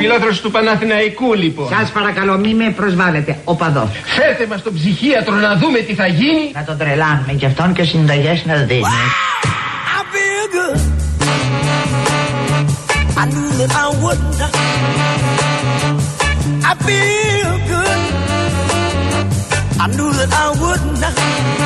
Φιλόθρος του Παναθηναϊκού λοιπόν. Σας παρακαλώ μη με προσβάλλετε. Ο παδός. Φέρτε μας τον ψυχίατρο να δούμε τι θα γίνει. Να τον τρελάνουμε κι αυτόν και συνταγές να δίνει. I feel good. I knew that I would not.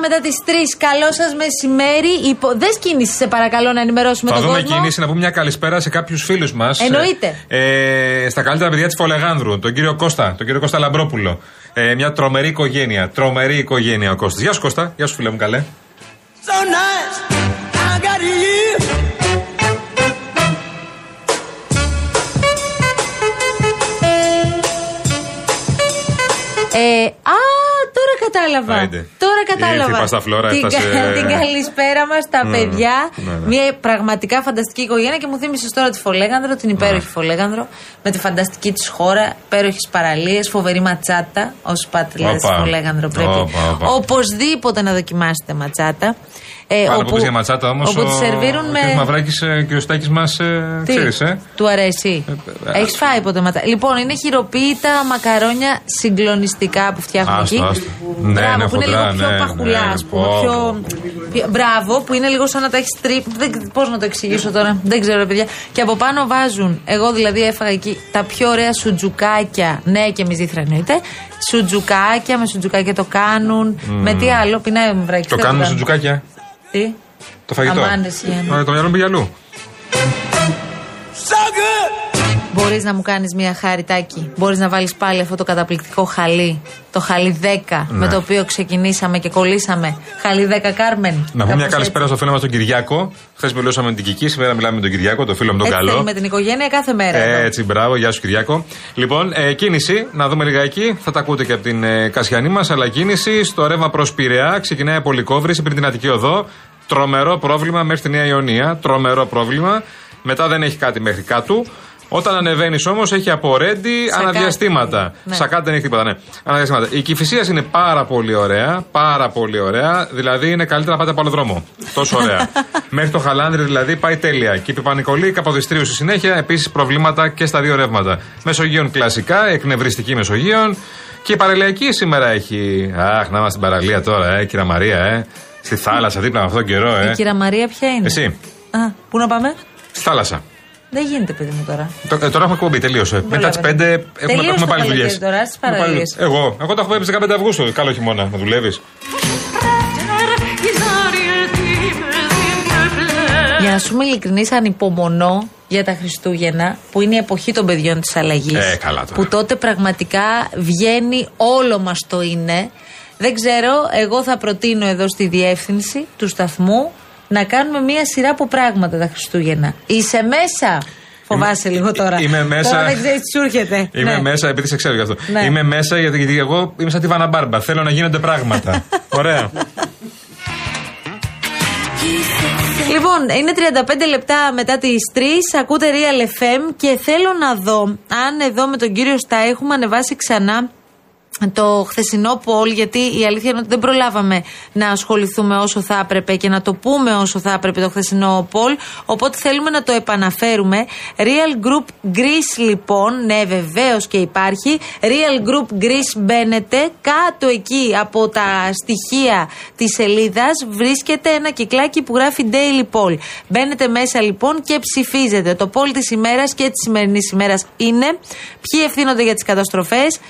Μετά τις 3. Καλό σας μεσημέρι. Υπο... Δες κίνηση, σε παρακαλώ, να ενημερώσουμε Θα τον δούμε κόσμο. κίνηση να πούμε μια καλησπέρα σε κάποιους φίλους μας. Εννοείται. Ε, στα καλύτερα παιδιά της Φολεγάνδρου, τον κύριο Κώστα, τον κύριο Κώστα Λαμπρόπουλο. Ε, μια τρομερή οικογένεια. Τρομερή οικογένεια ο Κώστας. Γεια σου Κώστα, γεια σου φίλε μου καλέ. so nice. I got you. Ε, α, τώρα κατάλαβα. Άιντε. Τώρα Ήρθε κατάλαβα. η Πασταφλόρα, την, έφτασε. κα- την καλησπέρα μας στα Ναι, παιδιά. ναι, ναι. Μια πραγματικά φανταστική οικογένεια και μου θύμισες τώρα τη Φολέγανδρο, την υπέροχη Φολέγανδρο, με τη φανταστική της χώρα, υπέροχες παραλίες, φοβερή ματσάτα. Όσοι πάτε δηλαδή στη Όπα. Φολέγανδρο πρέπει Όπα, όπα. οπωσδήποτε να δοκιμάσετε ματσάτα. Ε, Πάρα πολύ για ματσάτα όμως. όπου τη σερβίρουν Ο με. κ. Μαυράκης ε, και ο Στάκης μας. Ε, Τι, ξέρεις, ε. του αρέσει. ε, Έχεις φάει ποτέ ματσάτα. Λοιπόν, είναι χειροποίητα μακαρόνια συγκλονιστικά που φτιάχνουν Άστο, εκεί. άστο. Ναι, Μπράβο, ναι, που είναι χοντρά, λίγο πιο ναι, παχουλάς, ναι, α πούμε. πω, Πιο... πω. πιο- Μπράβο, που είναι λίγο σαν να τα έχεις τρίπ. Πώς να το εξηγήσω τώρα. Δεν ξέρω, ρε παιδιά. Και από πάνω βάζουν. Εγώ δηλαδή έφαγα εκεί τα πιο ωραία σουτζουκάκια. Ναι, και μυζήθρα εννοείται. Σουτζουκάκια, με σουτζουκάκια το κάνουν. Με τι άλλο, πεινάει μου βράκι. Το κάνουμε στο τζουκάκια. Τι; Το φαγητό. Αμάν, εσύ, Γιάννη. Ε, Το μυαλό μου πήγε αλλού. So good. Μπορείς να μου κάνεις μια χάριτάκι. Μπορείς να βάλεις πάλι αυτό το καταπληκτικό χαλί. Το χαλί 10 με το οποίο ξεκινήσαμε και κολλήσαμε. Χαλί 10 Κάρμεν. Να πούμε μια Κάπως καλησπέρα έτσι. στο φίλο μας τον Κυριάκο. Χθες μιλούσαμε με την Κική, σήμερα μιλάμε με τον Κυριάκο, το φίλο μου τον Έτσι καλό. θέλουμε την οικογένεια κάθε μέρα. εδώ. Ε, έτσι, μπράβο, γεια σου Κυριάκο. Λοιπόν, ε, κίνηση, να δούμε λιγάκι. Θα τα ακούτε και από την ε, Κασιανή μας, αλλά κίνηση στο ρεύμα προς Πειραιά. Ξεκινάει από Λικόβρηση πριν την Αττική Οδό. Τρομερό πρόβλημα μέχρι τη Νέα Ιωνία. Τρομερό πρόβλημα. Μετά δεν έχει κάτι μέχρι κάτω. Όταν ανεβαίνεις όμως έχει από ρέντι Σακάτι. αναδιαστήματα. Ναι. Σακάτι δεν έχει τίποτα, ναι. Αναδιαστήματα. Η κυφυσίας είναι πάρα πολύ ωραία. Πάρα πολύ ωραία. Δηλαδή είναι καλύτερα να πάτε από άλλο δρόμο. Τόσο ωραία. Μέχρι το Χαλάνδρι δηλαδή πάει τέλεια. Και η Πεπανικολή Καποδιστρίου στη συνέχεια. Επίσης προβλήματα και στα δύο ρεύματα. Μεσογείων κλασικά, εκνευριστική Μεσογείων. Και η παραλιακή σήμερα έχει. Αχ, να είμαστε στην παραλία τώρα, ε, κυρία Μαρία, ε. Στη θάλασσα δίπλα με αυτόν τον καιρό, ε. Η κυρία Μαρία ποια είναι; Εσύ, Α, πού να πάμε; στη θάλασσα. Δεν γίνεται, παιδί μου τώρα. Το- ε, τώρα έχουμε εκπομπή, τελείωσε. Μετά τις 5 έχουμε, Τελείωσε έχουμε το πάλι δουλειές. καλοκαίρι τώρα, στις παραλίες. Εγώ, εγώ τα έχω πει 15 Αυγούστου. Καλό χειμώνα, να δουλεύεις. Για να σου είμαι ειλικρινής, ανυπομονώ για τα Χριστούγεννα, που είναι η εποχή των παιδιών της αλλαγής. Ε, καλά τώρα. Που τότε πραγματικά βγαίνει όλο μας το είναι. Δεν ξέρω, εγώ θα προτείνω εδώ στη διεύθυνση του σταθμού να κάνουμε μία σειρά από πράγματα τα Χριστούγεννα. Είσαι μέσα! Φοβάσαι Είμαι- λίγο τώρα. είμαι μέσα. Τώρα δεν ξέρει τι σου έρχεται. Είμαι Ναι. μέσα, επειδή σε ξέρω γι' αυτό. Ναι. Είμαι μέσα γιατί, γιατί εγώ είμαι σαν τη Βάνα Μπάρμπα. Θέλω να γίνονται πράγματα. Ωραία. Λοιπόν, είναι 35 λεπτά μετά τις 3. Ακούτε Real FM και θέλω να δω αν εδώ με τον κύριο Στά έχουμε ανεβάσει ξανά το χθεσινό poll, γιατί η αλήθεια είναι ότι δεν προλάβαμε να ασχοληθούμε όσο θα έπρεπε και να το πούμε όσο θα έπρεπε το χθεσινό poll. Οπότε θέλουμε να το επαναφέρουμε. Real Group Greece, λοιπόν, ναι, βεβαίως και υπάρχει. Real Group Greece μπαίνετε. Κάτω εκεί από τα στοιχεία της σελίδας βρίσκεται ένα κυκλάκι που γράφει Daily Poll. Μπαίνετε μέσα λοιπόν και ψηφίζετε. Το poll της ημέρας και της σημερινής ημέρας είναι ποιοι ευθύνονται για τις καταστροφές.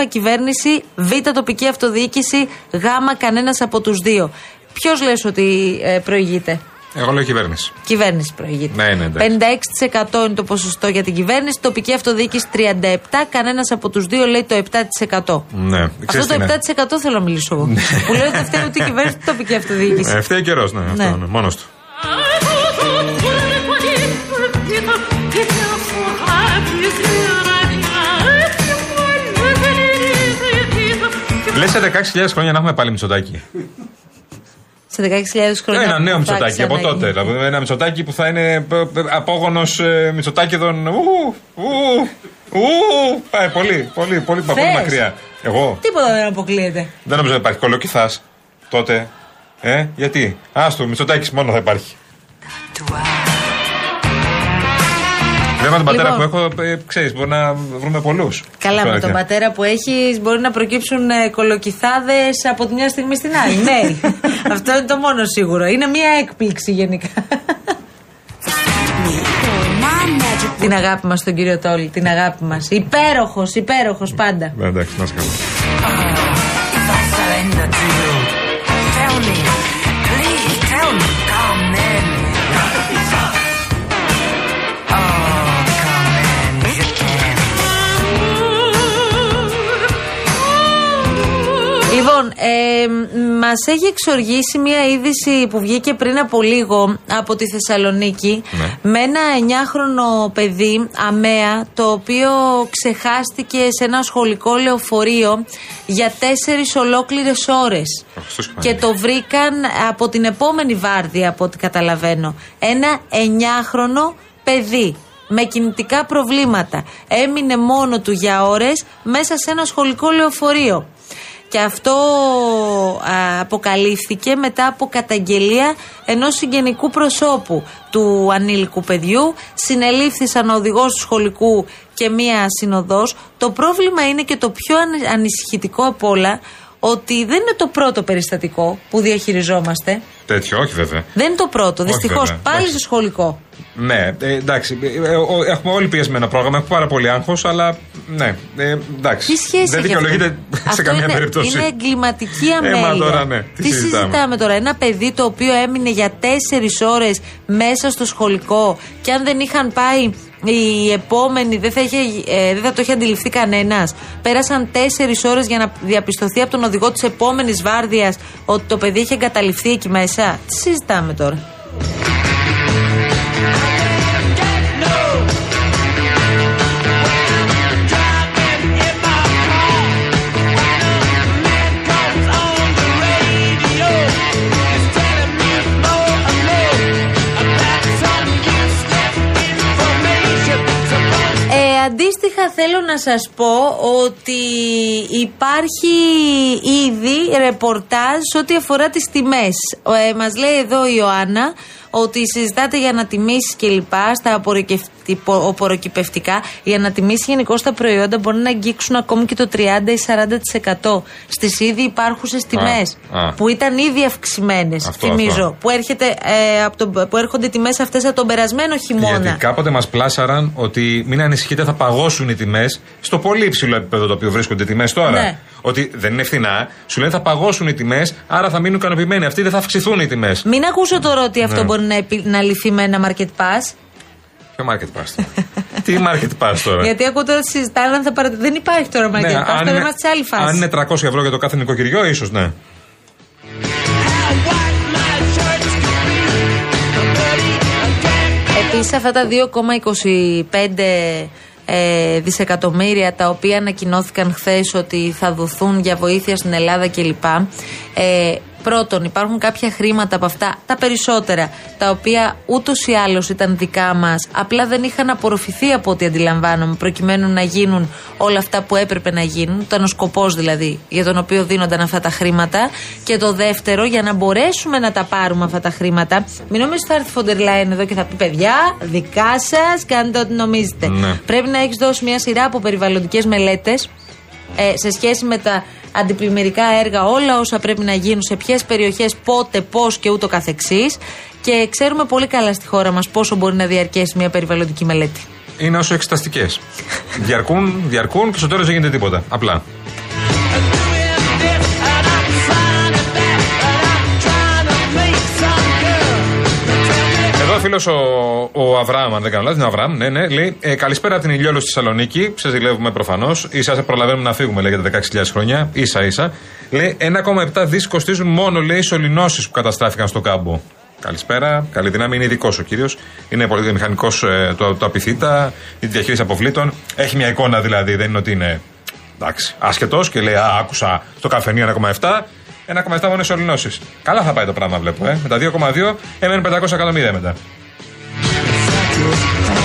Α κυβέρνηση, Β τοπική αυτοδιοίκηση, Γ κανένα από του δύο. Ποιο λες ότι ε, προηγείται. Εγώ λέω κυβέρνηση. Κυβέρνηση προηγείται. Ναι, ναι, εντάξει. 56% είναι το ποσοστό για την κυβέρνηση, τοπική αυτοδιοίκηση 37%, κανένα από του δύο λέει το 7%. Ναι, Αυτό ξέρεις το τι είναι. 7% θέλω να μιλήσω εγώ. Που λέω ότι δεν φταίει ούτε η κυβέρνηση ούτε η τοπική αυτοδιοίκηση. Ε, φταίει καιρό, ναι, αυτό Ναι. είναι. Μόνο του. Λες σε 16.000 χρόνια να έχουμε πάλι μισοτάκι. Σε 16.000 χρόνια. Ένα νέο που θα μισοτάκι από ξαναγίνει. τότε. Δηλαδή ένα μισοτάκι που θα είναι απόγονος μισοτάκιδων. Ου, ου, ου. Πάει πολύ, πολύ, πολύ, πολύ Θες; μακριά. Εγώ Τίποτα δεν αποκλείεται. δεν νομίζω να υπάρχει κολοκυθάς τότε. Ε, γιατί. Άστο, μισοτάκι μόνο θα υπάρχει. Βέβαια τον πατέρα Λοιπόν. που έχω, ε, ξέρεις, μπορεί να βρούμε πολλούς. Καλά, με τον πατέρα που έχεις μπορεί να προκύψουν ε, κολοκυθάδες από τη μια στιγμή στην άλλη. ναι, αυτό είναι το μόνο σίγουρο. Είναι μια έκπληξη γενικά. την αγάπη μας τον κύριο Τόλι, την αγάπη μας. Υπέροχος, υπέροχος πάντα. Ναι, εντάξει, να είσαι ε, μας έχει εξοργήσει μια είδηση που βγήκε πριν από λίγο από τη Θεσσαλονίκη Ναι. με ένα 9χρονο παιδί, αμαία, το οποίο ξεχάστηκε σε ένα σχολικό λεωφορείο για τέσσερις ολόκληρες ώρες. Ο Χριστός και Και Παναγία. το βρήκαν από την επόμενη βάρδια, από ό,τι καταλαβαίνω. Ένα 9χρονο παιδί με κινητικά προβλήματα. Έμεινε μόνο του για ώρες μέσα σε ένα σχολικό λεωφορείο. Και αυτό α, αποκαλύφθηκε μετά από καταγγελία ενός συγγενικού προσώπου του ανήλικου παιδιού. Συνελήφθησαν ο οδηγός του σχολικού και μία συνοδός. Το πρόβλημα είναι και το πιο ανε- ανησυχητικό από όλα ότι δεν είναι το πρώτο περιστατικό που διαχειριζόμαστε. Τέτοιο, όχι βέβαια. Δεν είναι το πρώτο, Όχι δυστυχώς. βέβαια, Πάλι εντάξει. στο σχολικό. Ναι, ε, εντάξει. ε, ε, ο- έχουμε όλοι πιεσμένο πρόγραμμα, έχουμε πάρα πολύ άγχος, αλλά ναι, ε, εντάξει. Τι σχέση Δεν έχει αυτό; δικαιολογείται σε Αυτό καμία είναι, περίπτωση. Είναι εγκληματική Ε, αμέλεια. μα τώρα, ναι. Τι συζητάμε. τώρα. Ένα παιδί το οποίο έμεινε για τέσσερις ώρες μέσα στο σχολικό και αν δεν είχαν πάει οι επόμενοι δεν θα, είχε, ε, δεν θα το είχε αντιληφθεί κανένας. Πέρασαν τέσσερις ώρες για να διαπιστωθεί από τον οδηγό της επόμενης βάρδιας ότι το παιδί είχε εγκαταληφθεί εκεί μέσα. Τι συζητάμε τώρα; Αντίστοιχα θέλω να σας πω ότι υπάρχει ήδη ρεπορτάζ ό,τι αφορά τις τιμές. Ε, μας λέει εδώ η Ιωάννα ότι συζητάτε για ανατιμήσεις και λοιπά στα απορροκευτι- πο- οποροκυπευτικά. Οι ανατιμήσεις γενικώ στα προϊόντα μπορεί να αγγίξουν ακόμη και το 30 ή 40% στις ήδη υπάρχουσες τιμές α. που ήταν ήδη αυξημένες, Αυτό, θυμίζω. αυτό. Που, έρχεται, ε, από τον- που έρχονται οι τιμές αυτές από τον περασμένο χειμώνα. Γιατί κάποτε μας πλάσαραν ότι μην ανησυχείτε, θα παγώσουν οι τιμές στο πολύ υψηλό επίπεδο το οποίο βρίσκονται οι τιμές τώρα. Ναι. Ότι δεν είναι φθηνά, σου λένε θα παγώσουν οι τιμές, άρα θα μείνουν ικανοποιημένοι. Αυτοί δεν θα αυξηθούν οι τιμές. Μην ακούσω τώρα ότι αυτό Ναι. μπορεί να, επι- να λυθεί με ένα market pass. Ποιο market pass τώρα; Τι market pass τώρα; Γιατί ακούω τώρα ότι συζητάνε αν θα παρα... Δεν υπάρχει τώρα market Ναι, pass. Τώρα είναι- είμαστε σε άλλη φάση. αν είναι 300 ευρώ για το κάθε νοικοκυριό, ίσως ναι. Επίσης, αυτά τα 2,25 ε, δισεκατομμύρια τα οποία ανακοινώθηκαν χθες ότι θα δοθούν για βοήθεια στην Ελλάδα κλπ. Ε, πρώτον, υπάρχουν κάποια χρήματα από αυτά, τα περισσότερα, τα οποία ούτως ή άλλως ήταν δικά μας, απλά δεν είχαν απορροφηθεί από ό,τι αντιλαμβάνομαι, προκειμένου να γίνουν όλα αυτά που έπρεπε να γίνουν. Ήταν ο σκοπός δηλαδή για τον οποίο δίνονταν αυτά τα χρήματα. Και το δεύτερο, για να μπορέσουμε να τα πάρουμε αυτά τα χρήματα, μην νομίζετε ότι θα έρθει η Φοντερ Λάιεν εδώ και θα πει: Παιδιά, δικά σας, κάντε ό,τι νομίζετε. Ναι. Πρέπει να έχεις δώσει μια σειρά από περιβαλλοντικές μελέτες ε, σε σχέση με τα αντιπλημμυρικά έργα, όλα όσα πρέπει να γίνουν, σε ποιες περιοχές, πότε, πώς και ούτω καθεξής. Και ξέρουμε πολύ καλά στη χώρα μας πόσο μπορεί να διαρκέσει μια περιβαλλοντική μελέτη. Είναι όσο εξεταστικές. διαρκούν, διαρκούν και στο τέλος δεν γίνεται τίποτα. Απλά. Φίλο ο, ο Αβραάμ, αν δεν κάνω λάθος, είναι ο Αβραάμ, ναι, ναι, λέει ε, Καλησπέρα από την Ηλιόλο στη Θεσσαλονίκη. Σε ζηλεύουμε προφανώς. σα ίσα προλαβαίνουμε να φύγουμε, λέει, για τα 16.000 χρόνια. σα ίσα. Λέει 1,7 δις κοστίζουν μόνο, λέει, οι σωληνώσεις που καταστράφηκαν στο κάμπο. Καλησπέρα. Καλή δύναμη. Είναι ειδικός ο κύριος. Είναι πολύ μηχανικός ε, το, το απειθήτα, η διαχείριση αποβλήτων. Έχει μια εικόνα δηλαδή, δεν είναι ότι είναι εντάξει, άσχετο και λέει Α, άκουσα στο καφενείο 1,7. 1,7 μόνο σωληνώσεις. Καλά θα πάει το πράγμα, βλέπω. Ε. Με τα 2,2 έμενε 500 εκατομμύρια μετά.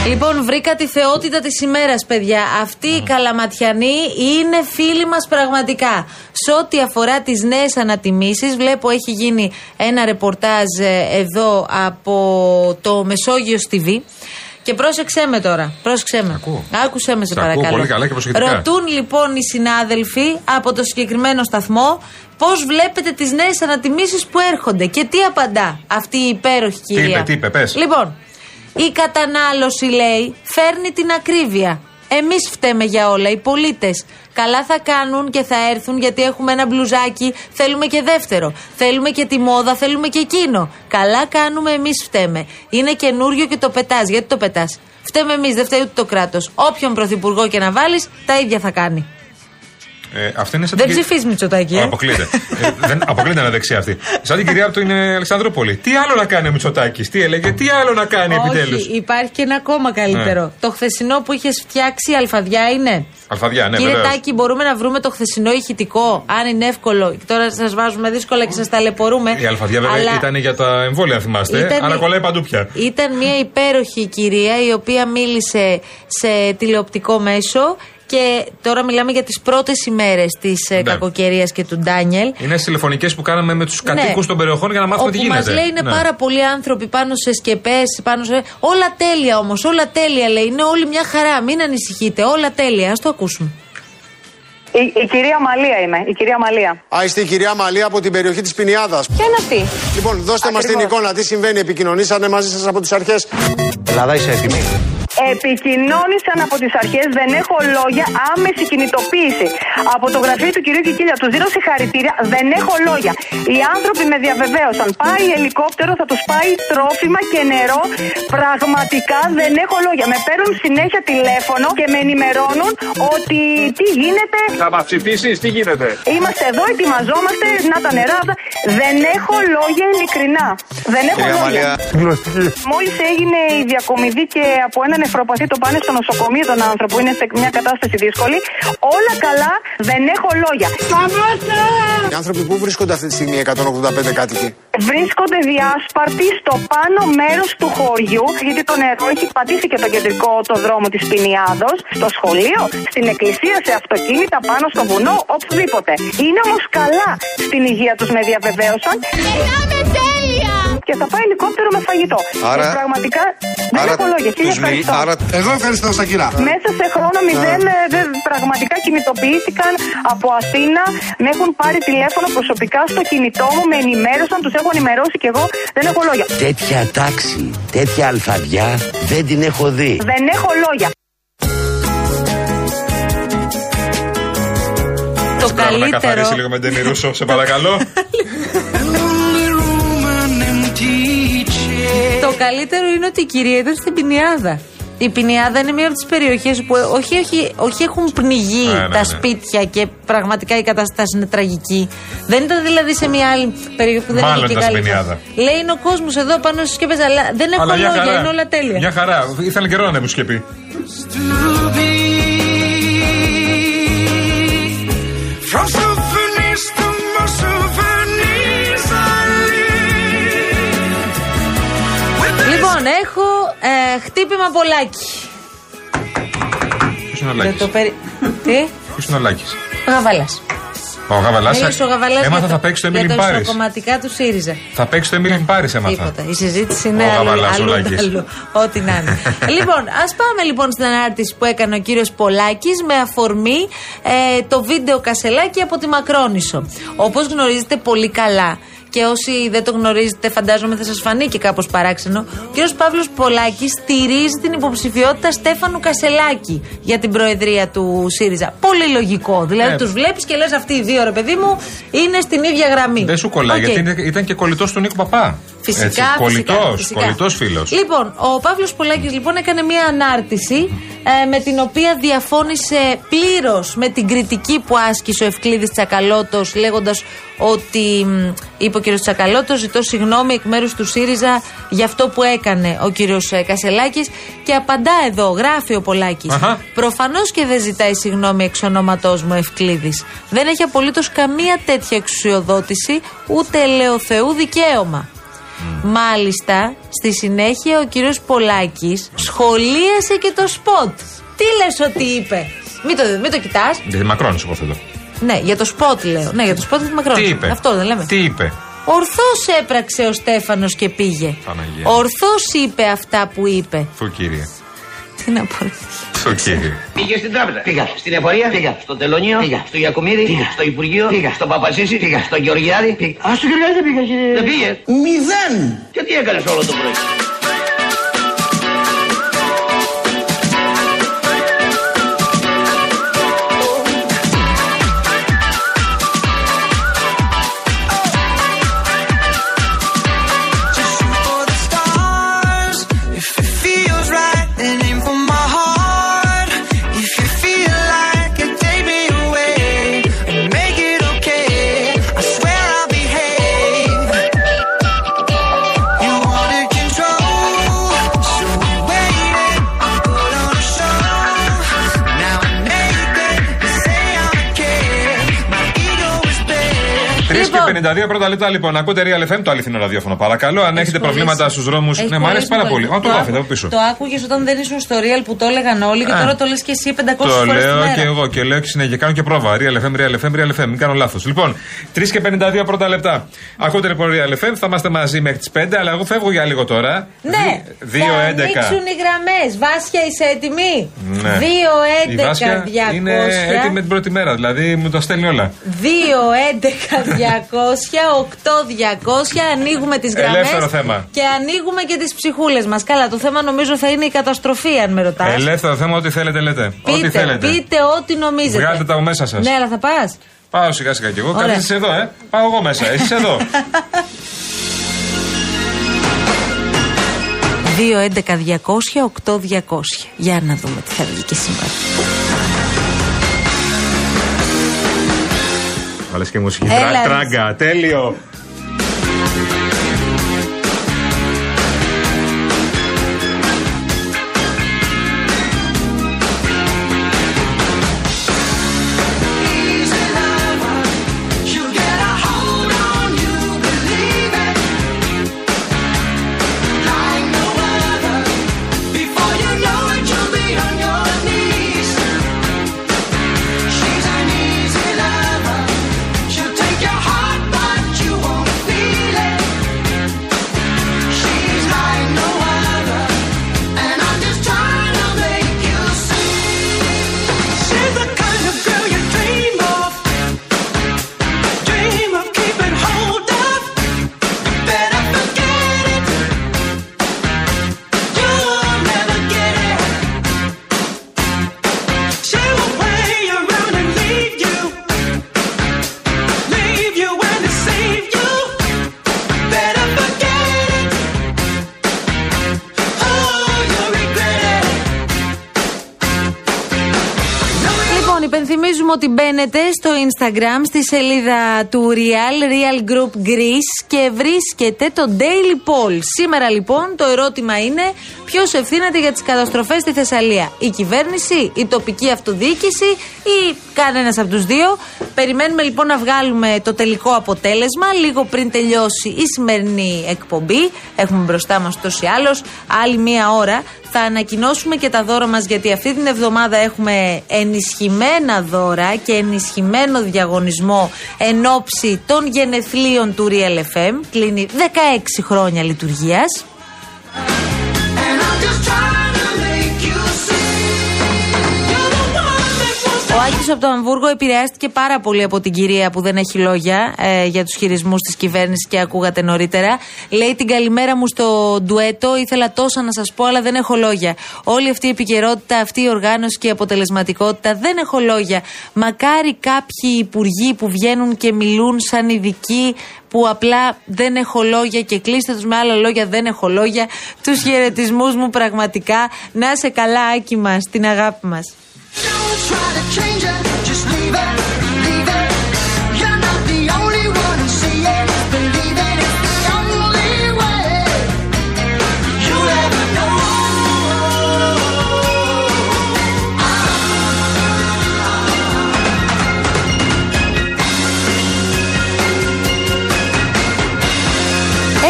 Λοιπόν, βρήκα τη θεότητα της ημέρας, παιδιά. Αυτοί οι καλαματιανοί είναι φίλοι μας πραγματικά. Σε ό,τι αφορά τις νέες ανατιμήσεις, βλέπω έχει γίνει ένα ρεπορτάζ ε, εδώ από το Μεσόγειος TV. Και πρόσεξέ με τώρα. Πρόσεξέ με. Ακούω. Άκουσέ με, σε Σ' ακούω παρακαλώ. πολύ καλά και προσεκτικά. Ρωτούν λοιπόν οι συνάδελφοι από το συγκεκριμένο σταθμό πώς βλέπετε τις νέες ανατιμήσεις που έρχονται. Και τι απαντά αυτή η υπέροχη Τι κυρία. είπε, τι είπε, πες. Λοιπόν, η κατανάλωση λέει φέρνει την ακρίβεια. Εμείς φταίμε για όλα, οι πολίτες. Καλά θα κάνουν και θα έρθουν γιατί έχουμε ένα μπλουζάκι, θέλουμε και δεύτερο. Θέλουμε και τη μόδα, θέλουμε και εκείνο. Καλά κάνουμε, εμείς φταίμε. Είναι καινούριο και το πετάς. Γιατί το πετάς; Φταίμε εμείς, δεν φταίει ούτε το κράτος. Όποιον πρωθυπουργό και να βάλεις, τα ίδια θα κάνει. Ε, αυτή είναι σαν Δεν την κυ- ψηφίζει Μητσοτάκη. Ω, Ε. Αποκλείεται. ε, δεν, αποκλείεται να δεξιά αυτή. Σαν την κυρία από την ε, Αλεξανδρούπολη. Τι άλλο να κάνει ο Μητσοτάκης, τι έλεγε, τι άλλο να κάνει επιτέλους; Όχι, υπάρχει και ένα ακόμα καλύτερο. Ναι. Το χθεσινό που είχες φτιάξει αλφαδιά είναι; Αλφαδιά, ναι, Κύριε βεβαίως. Τάκη, μπορούμε να βρούμε το χθεσινό ηχητικό, αν είναι εύκολο; Και Τώρα σας βάζουμε δύσκολα και σας ταλαιπωρούμε. Η Αλφαδιά βέβαια Αλλά ήταν για τα εμβόλια, αν θυμάστε. Ήταν- Αλλά κολλάει παντού πια. Ήταν μια υπέροχη κυρία η οποία μίλησε σε τηλεοπτικό μέσο και τώρα μιλάμε για τις πρώτες ημέρες της ναι. Ναι. κακοκαιρίας και του Ντάνιελ. Είναι στις τηλεφωνικές που κάναμε με τους κατοίκους των περιοχών για να μάθουμε τι Όπου γίνεται. μας λέει είναι Ναι. πάρα πολλοί άνθρωποι πάνω σε σκεπές, πάνω σε. Όλα τέλεια όμως, όλα τέλεια λέει. Είναι όλη μια χαρά. Μην ανησυχείτε, όλα τέλεια. Α το ακούσουμε. Η, η κυρία Μαλία είμαι, η κυρία Μαλία. Α, είστε η κυρία Μαλία από την περιοχή της Πινιάδας. Ποια είναι αυτή; Λοιπόν, δώστε μας την Ακριβώς. εικόνα, τι συμβαίνει. Επικοινωνήσανε μαζί σας από τις αρχές. Ελλάδα είσαι έτοιμη; Επικοινώνησαν από τις αρχές, δεν έχω λόγια, άμεση κινητοποίηση. Από το γραφείο του κυρίου Κικίλια τους δίνω συγχαρητήρια, δεν έχω λόγια. Οι άνθρωποι με διαβεβαίωσαν. Πάει ελικόπτερο, θα τους πάει τρόφιμα και νερό. Πραγματικά δεν έχω λόγια. Με παίρνουν συνέχεια τηλέφωνο και με ενημερώνουν ότι τι γίνεται. Θα μας ψηφίσεις, τι γίνεται; Είμαστε εδώ, ετοιμαζόμαστε, να τα νερά. αυτά. Δεν έχω λόγια ειλικρινά. Δεν έχω λόγια. Μόλις έγινε η διακομιδή και από ένα νεφροπαθή το πάνε στο νοσοκομείο τον άνθρωπο, είναι σε μια κατάσταση δύσκολη. Όλα καλά, δεν έχω λόγια. Οι άνθρωποι που βρίσκονται αυτή τη στιγμή, 185 κάτοικοι; Βρίσκονται διάσπαρτοι στο πάνω μέρος του χωριού, γιατί το νερό έχει πατήσει και το κεντρικό το δρόμο της Πινιάδος, στο σχολείο, στην εκκλησία, σε αυτοκίνητα, πάνω στο βουνό, οπουδήποτε. Είναι όμως καλά στην υγεία τους, με διαβεβαίωσαν. Και θα πάει ελικόπτερο με φαγητό. Άρα- Και πραγματικά δεν Άρα, έχω λόγια. Χίλια τους μιλ- ευχαριστώ. άρα, εγώ ευχαριστώ, Σακύρα. Μέσα σε χρόνο μηδέν ε, δεν- πραγματικά κινητοποιήθηκαν από Αθήνα. Με έχουν πάρει τηλέφωνο προσωπικά στο κινητό μου, με ενημέρωσαν, τους έχω ενημερώσει και εγώ δεν έχω λόγια. Τέτοια τάξη, τέτοια αλφαδιά δεν την έχω δει. Δεν έχω λόγια. Το Μπράβο, να καλύτερο. καθαρίσει λίγο με Ντένι Ρούσο, σε παρακαλώ. Το καλύτερο είναι ότι η κυρία ήταν στην Πινιάδα. Η Πινιάδα είναι μία από τις περιοχές που όχι, όχι, όχι έχουν πνιγεί Ναι, ναι, τα ναι. σπίτια και πραγματικά η κατάσταση είναι τραγική. Δεν ήταν δηλαδή σε μια άλλη περιοχή που δεν Μάλλον είχε και ήταν στην καλή. Πινιάδα. Λέει είναι ο κόσμος εδώ πάνω στις σκέπες, αλλά δεν έχω Αλλά μια λόγια, χαρά. είναι όλα τέλεια. Μια χαρά. Ήθελε καιρό να ανέβουν σκεπή. Ε, χτύπημα πολλάκι. Ποιος είναι ο Δεν Λάκη. το περι... Τι; Ποιος είναι ο Λάκης; Γαβαλάς. Ο Γαβαλάς. Μίλησε ο Γαβαλάς Έμαθα για θα το- παίξει το για Emily τα Paris. ισοκομματικά του ΣΥΡΙΖΑ. Θα παίξει το Emily Paris, έμαθα. Τίποτα. Η συζήτηση είναι Ο αλλού, Γαβαλάς, ο αλλού, Λάκης. αλλού. Ό,τι να είναι. λοιπόν, ας πάμε λοιπόν στην ανάρτηση που έκανε ο κύριος Πολάκης με αφορμή ε, το βίντεο Κασελάκη από τη Μακρόνισο. Όπως γνωρίζετε πολύ καλά. Και όσοι δεν το γνωρίζετε, φαντάζομαι θα σας φανεί και κάπως παράξενο. Ο κύριος Παύλος Πολάκης στηρίζει την υποψηφιότητα Στέφανου Κασελάκη για την προεδρία του ΣΥΡΙΖΑ. Πολύ λογικό. Δηλαδή, Ε. τους βλέπεις και λες αυτοί οι δύο, ρε παιδί μου, είναι στην ίδια γραμμή. Δεν σου κολλάει, Οκ. γιατί είναι- ήταν και κολλητός του Νίκου Παππά. Φυσικά, Έτσι, φυσικά, κολλητός, φυσικά. κολλητός φίλος. Λοιπόν, ο Παύλος Πολάκης λοιπόν έκανε μια ανάρτηση ε, με την οποία διαφώνησε πλήρως με την κριτική που άσκησε ο Ευκλείδης Τσακαλώτος λέγοντας ότι μ, είπε ο κύριος Τσακαλώτος ζητώ συγγνώμη εκ μέρους του ΣΥΡΙΖΑ για αυτό που έκανε ο κύριος ε, Κασελάκης και απαντά εδώ, γράφει ο Πολάκης Αχα. Προφανώς και δεν ζητάει συγγνώμη εξ ονόματός μου Ευκλήδης δεν έχει απολύτως καμία τέτοια εξουσιοδότηση ούτε ελαιοθεού δικαίωμα Μάλιστα, στη συνέχεια ο κύριος Πολάκης σχολίασε και το σποτ. Τι λες ότι είπε; Μην το, μην το κοιτάς. Γιατί Μακρόν, υποθέτω. Ναι, για το σποτ λέω. Ναι, για το σποτ του Μακρόν. Τι είπε; Αυτό δεν λέμε. Τι είπε; Ορθώς έπραξε ο Στέφανος και πήγε. Παναγία. Ορθώς είπε αυτά που είπε. Φου κύριε. Τι να πω. Ρε. Φου κύριε. Πήγε στην τράπεζα. Πήγα. Στην εφορία. Πήγα. Στο τελωνίο. Πήγα. Στο Γιακουμίδη. Πήγα. Στο Υπουργείο. Πήγα. Στο Παπασίση. Πήγα. Στο Γεωργιάδη. Πήγα. Α, στο Γεωργιάδη δεν πήγα, κύριε. Δεν πήγε. Μηδέν. Και τι έκανες όλο το πρωί; 52 πρώτα λεπτά λοιπόν. Ακούτε Real FM, το αληθινό ραδιόφωνο. Παρακαλώ, αν έχετε προβλήματα στους δρόμους. Έχεις Ναι, μου αρέσει κολλήσει πάρα πολύ. πολύ. Μα το γράφετε από πίσω. Το άκουγες όταν δεν ήσουν στο Real που το έλεγαν όλοι και Α. τώρα το λες και εσύ 500 Το φορές τη λέω μέρα. και εγώ και λέω και συνέχεια. Κάνω και πρόβα. Real FM, Real FM, Real FM. Μην κάνω λάθος. Λοιπόν, 3 και 52 πρώτα λεπτά. Ακούτε λοιπόν Real FM. Θα είμαστε μαζί μέχρι τις 5, αλλά εγώ φεύγω για λίγο τώρα. Ναι, 2-11. θα ανοίξουν οι γραμμές. Βάσια, είσαι έτοιμη; Ναι. 2, Η 11, Βάσια 200. είναι έτοιμη την πρώτη μέρα, δηλαδή μου τα στέλνει όλα. 2, 11, 200, 8, 200. Ανοίγουμε τις γραμμές. Ελεύθερο θέμα. Και ανοίγουμε και τις ψυχούλες μας. Καλά, το θέμα νομίζω θα είναι η καταστροφή, αν με ρωτάς. Ελεύθερο θέμα, ό,τι θέλετε λέτε. ό,τι Πείτε, θέλετε. πείτε ό,τι νομίζετε. Βγάλτε τα από μέσα σας. Ναι, αλλά θα πας. Πάω σιγά σιγά κι εγώ. Ωραία. Κάθεσαι εδώ, ε. Πάω εγώ μέσα. Εσύ εδώ. 2, 11, 200, 8, 200. Για να δούμε τι θα βγει και σήμερα. Βάλε και μουσική. Έλα, Τρα- ρε. Τράγκα, τέλειο. Μπαίνετε στο Instagram στη σελίδα του Real, Real Group Greece και βρίσκετε το Daily Poll. Σήμερα λοιπόν το ερώτημα είναι ποιο ευθύνεται για τις καταστροφές στη Θεσσαλία; Η κυβέρνηση, η τοπική αυτοδιοίκηση ή κανένας από τους δύο; Περιμένουμε λοιπόν να βγάλουμε το τελικό αποτέλεσμα λίγο πριν τελειώσει η σημερινή εκπομπή. Έχουμε μπροστά μας ούτω ή άλλω άλλη μία ώρα. Θα ανακοινώσουμε και τα δώρα μας γιατί αυτή την εβδομάδα έχουμε ενισχυμένα δώρα και ενισχυμένο διαγωνισμό εν ώψη των γενεθλίων του Real FM. Κλείνει 16 χρόνια λειτουργίας. Άκη από το Αμβούργο επηρεάστηκε πάρα πολύ από την κυρία που δεν έχει λόγια ε, για τους χειρισμούς της κυβέρνησης και ακούγατε νωρίτερα. Λέει την καλημέρα μου στο ντουέτο. Ήθελα τόσα να σας πω, αλλά δεν έχω λόγια. Όλη αυτή η επικαιρότητα, αυτή η οργάνωση και η αποτελεσματικότητα δεν έχω λόγια. Μακάρι κάποιοι υπουργοί που βγαίνουν και μιλούν σαν ειδικοί που απλά δεν έχω λόγια και κλείστε τους με άλλα λόγια δεν έχω λόγια τους χαιρετισμούς μου πραγματικά να σε καλά Άκη μας, την αγάπη μας Don't try to change it.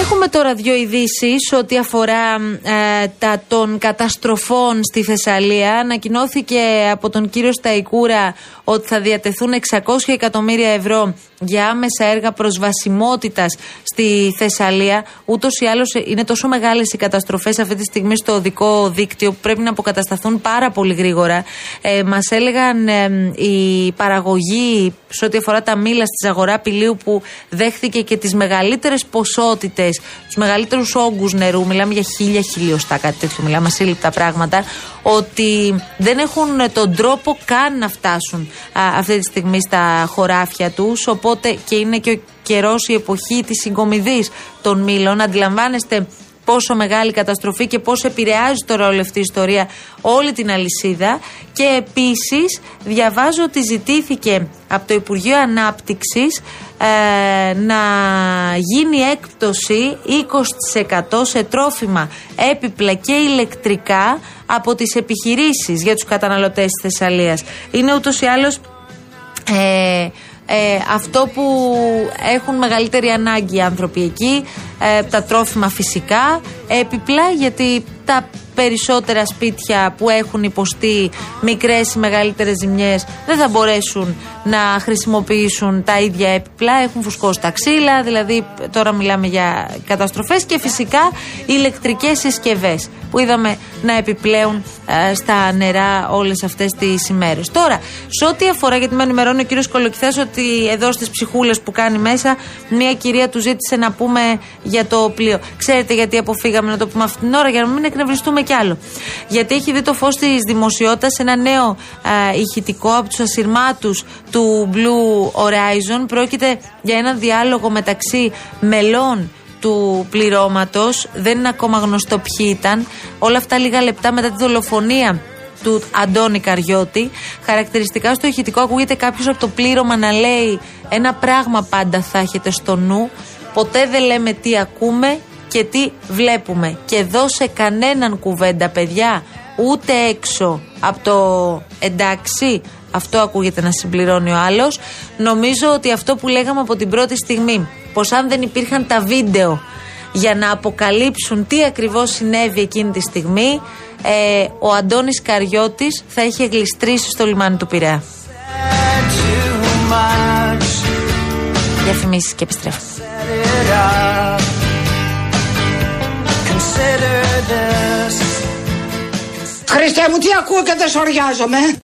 Έχουμε τώρα δύο ειδήσεις ό,τι αφορά ε, τα των καταστροφών στη Θεσσαλία. Ανακοινώθηκε από τον κύριο Σταϊκούρα ότι θα διατεθούν 600 εκατομμύρια ευρώ για άμεσα έργα προσβασιμότητας στη Θεσσαλία. Ούτως ή άλλως είναι τόσο μεγάλες οι καταστροφές αυτή τη στιγμή στο οδικό δίκτυο που πρέπει να αποκατασταθούν πάρα πολύ γρήγορα. Ε, Μας έλεγαν ε, η παραγωγή σε ό,τι αφορά τα μήλα στη Ζαγορά Πηλίου που δέχθηκε και τις μεγαλύτερες ποσότητες, τους μεγαλύτερους όγκους νερού. Μιλάμε για χίλια χιλιοστά, κάτι τέτοιο. Μιλάμε σύλληπτα πράγματα. Ότι δεν έχουν τον τρόπο καν να φτάσουν αυτή τη στιγμή στα χωράφια τους. Οπότε και είναι και ο καιρός, η εποχή της συγκομιδής των μήλων. Αντιλαμβάνεστε πόσο μεγάλη καταστροφή και πόσο επηρεάζει τώρα όλη αυτή η ιστορία όλη την αλυσίδα. Και επίσης διαβάζω ότι ζητήθηκε από το Υπουργείο Ανάπτυξης ε, να γίνει έκπτωση 20% σε τρόφιμα, έπιπλα και ηλεκτρικά από τις επιχειρήσεις για τους καταναλωτές της Θεσσαλίας. Είναι ούτως ή άλλως ε, ε, αυτό που έχουν μεγαλύτερη ανάγκη οι άνθρωποι εκεί, ε, τα τρόφιμα φυσικά, επιπλά γιατί τα περισσότερα σπίτια που έχουν υποστεί μικρές ή μεγαλύτερες ζημιές δεν θα μπορέσουν να χρησιμοποιήσουν τα ίδια επιπλά, έχουν φουσκώσει τα ξύλα, δηλαδή τώρα μιλάμε για καταστροφές και φυσικά ηλεκτρικές συσκευές που είδαμε να επιπλέουν ε, στα νερά όλες αυτές τις ημέρες. Τώρα, σε ό,τι αφορά, γιατί με ενημερώνει ο κύριος Κολοκυθάς ότι εδώ στις ψυχούλες που κάνει μέσα, μια κυρία του ζήτησε να πούμε για το πλοίο. Ξέρετε γιατί αποφύγαμε να το πούμε αυτήν την ώρα, για να μην εκνευριστούμε κι άλλο. Γιατί έχει δει το φως της δημοσιότητας ένα νέο ε, ηχητικό από τους ασυρμάτους του Blue Horizon. Πρόκειται για ένα διάλογο μεταξύ μελών του πληρώματος. Δεν είναι ακόμα γνωστό ποιοι ήταν. Όλα αυτά λίγα λεπτά μετά τη δολοφονία του Αντώνη Καριώτη. Χαρακτηριστικά στο ηχητικό ακούγεται κάποιος από το πλήρωμα να λέει ένα πράγμα πάντα θα έχετε στο νου. Ποτέ δεν λέμε τι ακούμε και τι βλέπουμε. Και εδώ σε κανέναν κουβέντα, παιδιά, ούτε έξω από το εντάξει, αυτό ακούγεται να συμπληρώνει ο άλλος. Νομίζω ότι αυτό που λέγαμε από την πρώτη στιγμή, πως αν δεν υπήρχαν τα βίντεο για να αποκαλύψουν τι ακριβώς συνέβη εκείνη τη στιγμή, ε, ο Αντώνης Καριώτης θα είχε γλιστρήσει στο λιμάνι του Πειραιά. Διαφημίσεις και επιστρέφω. Χριστέ μου τι ακούω και δεν σοριάζομαι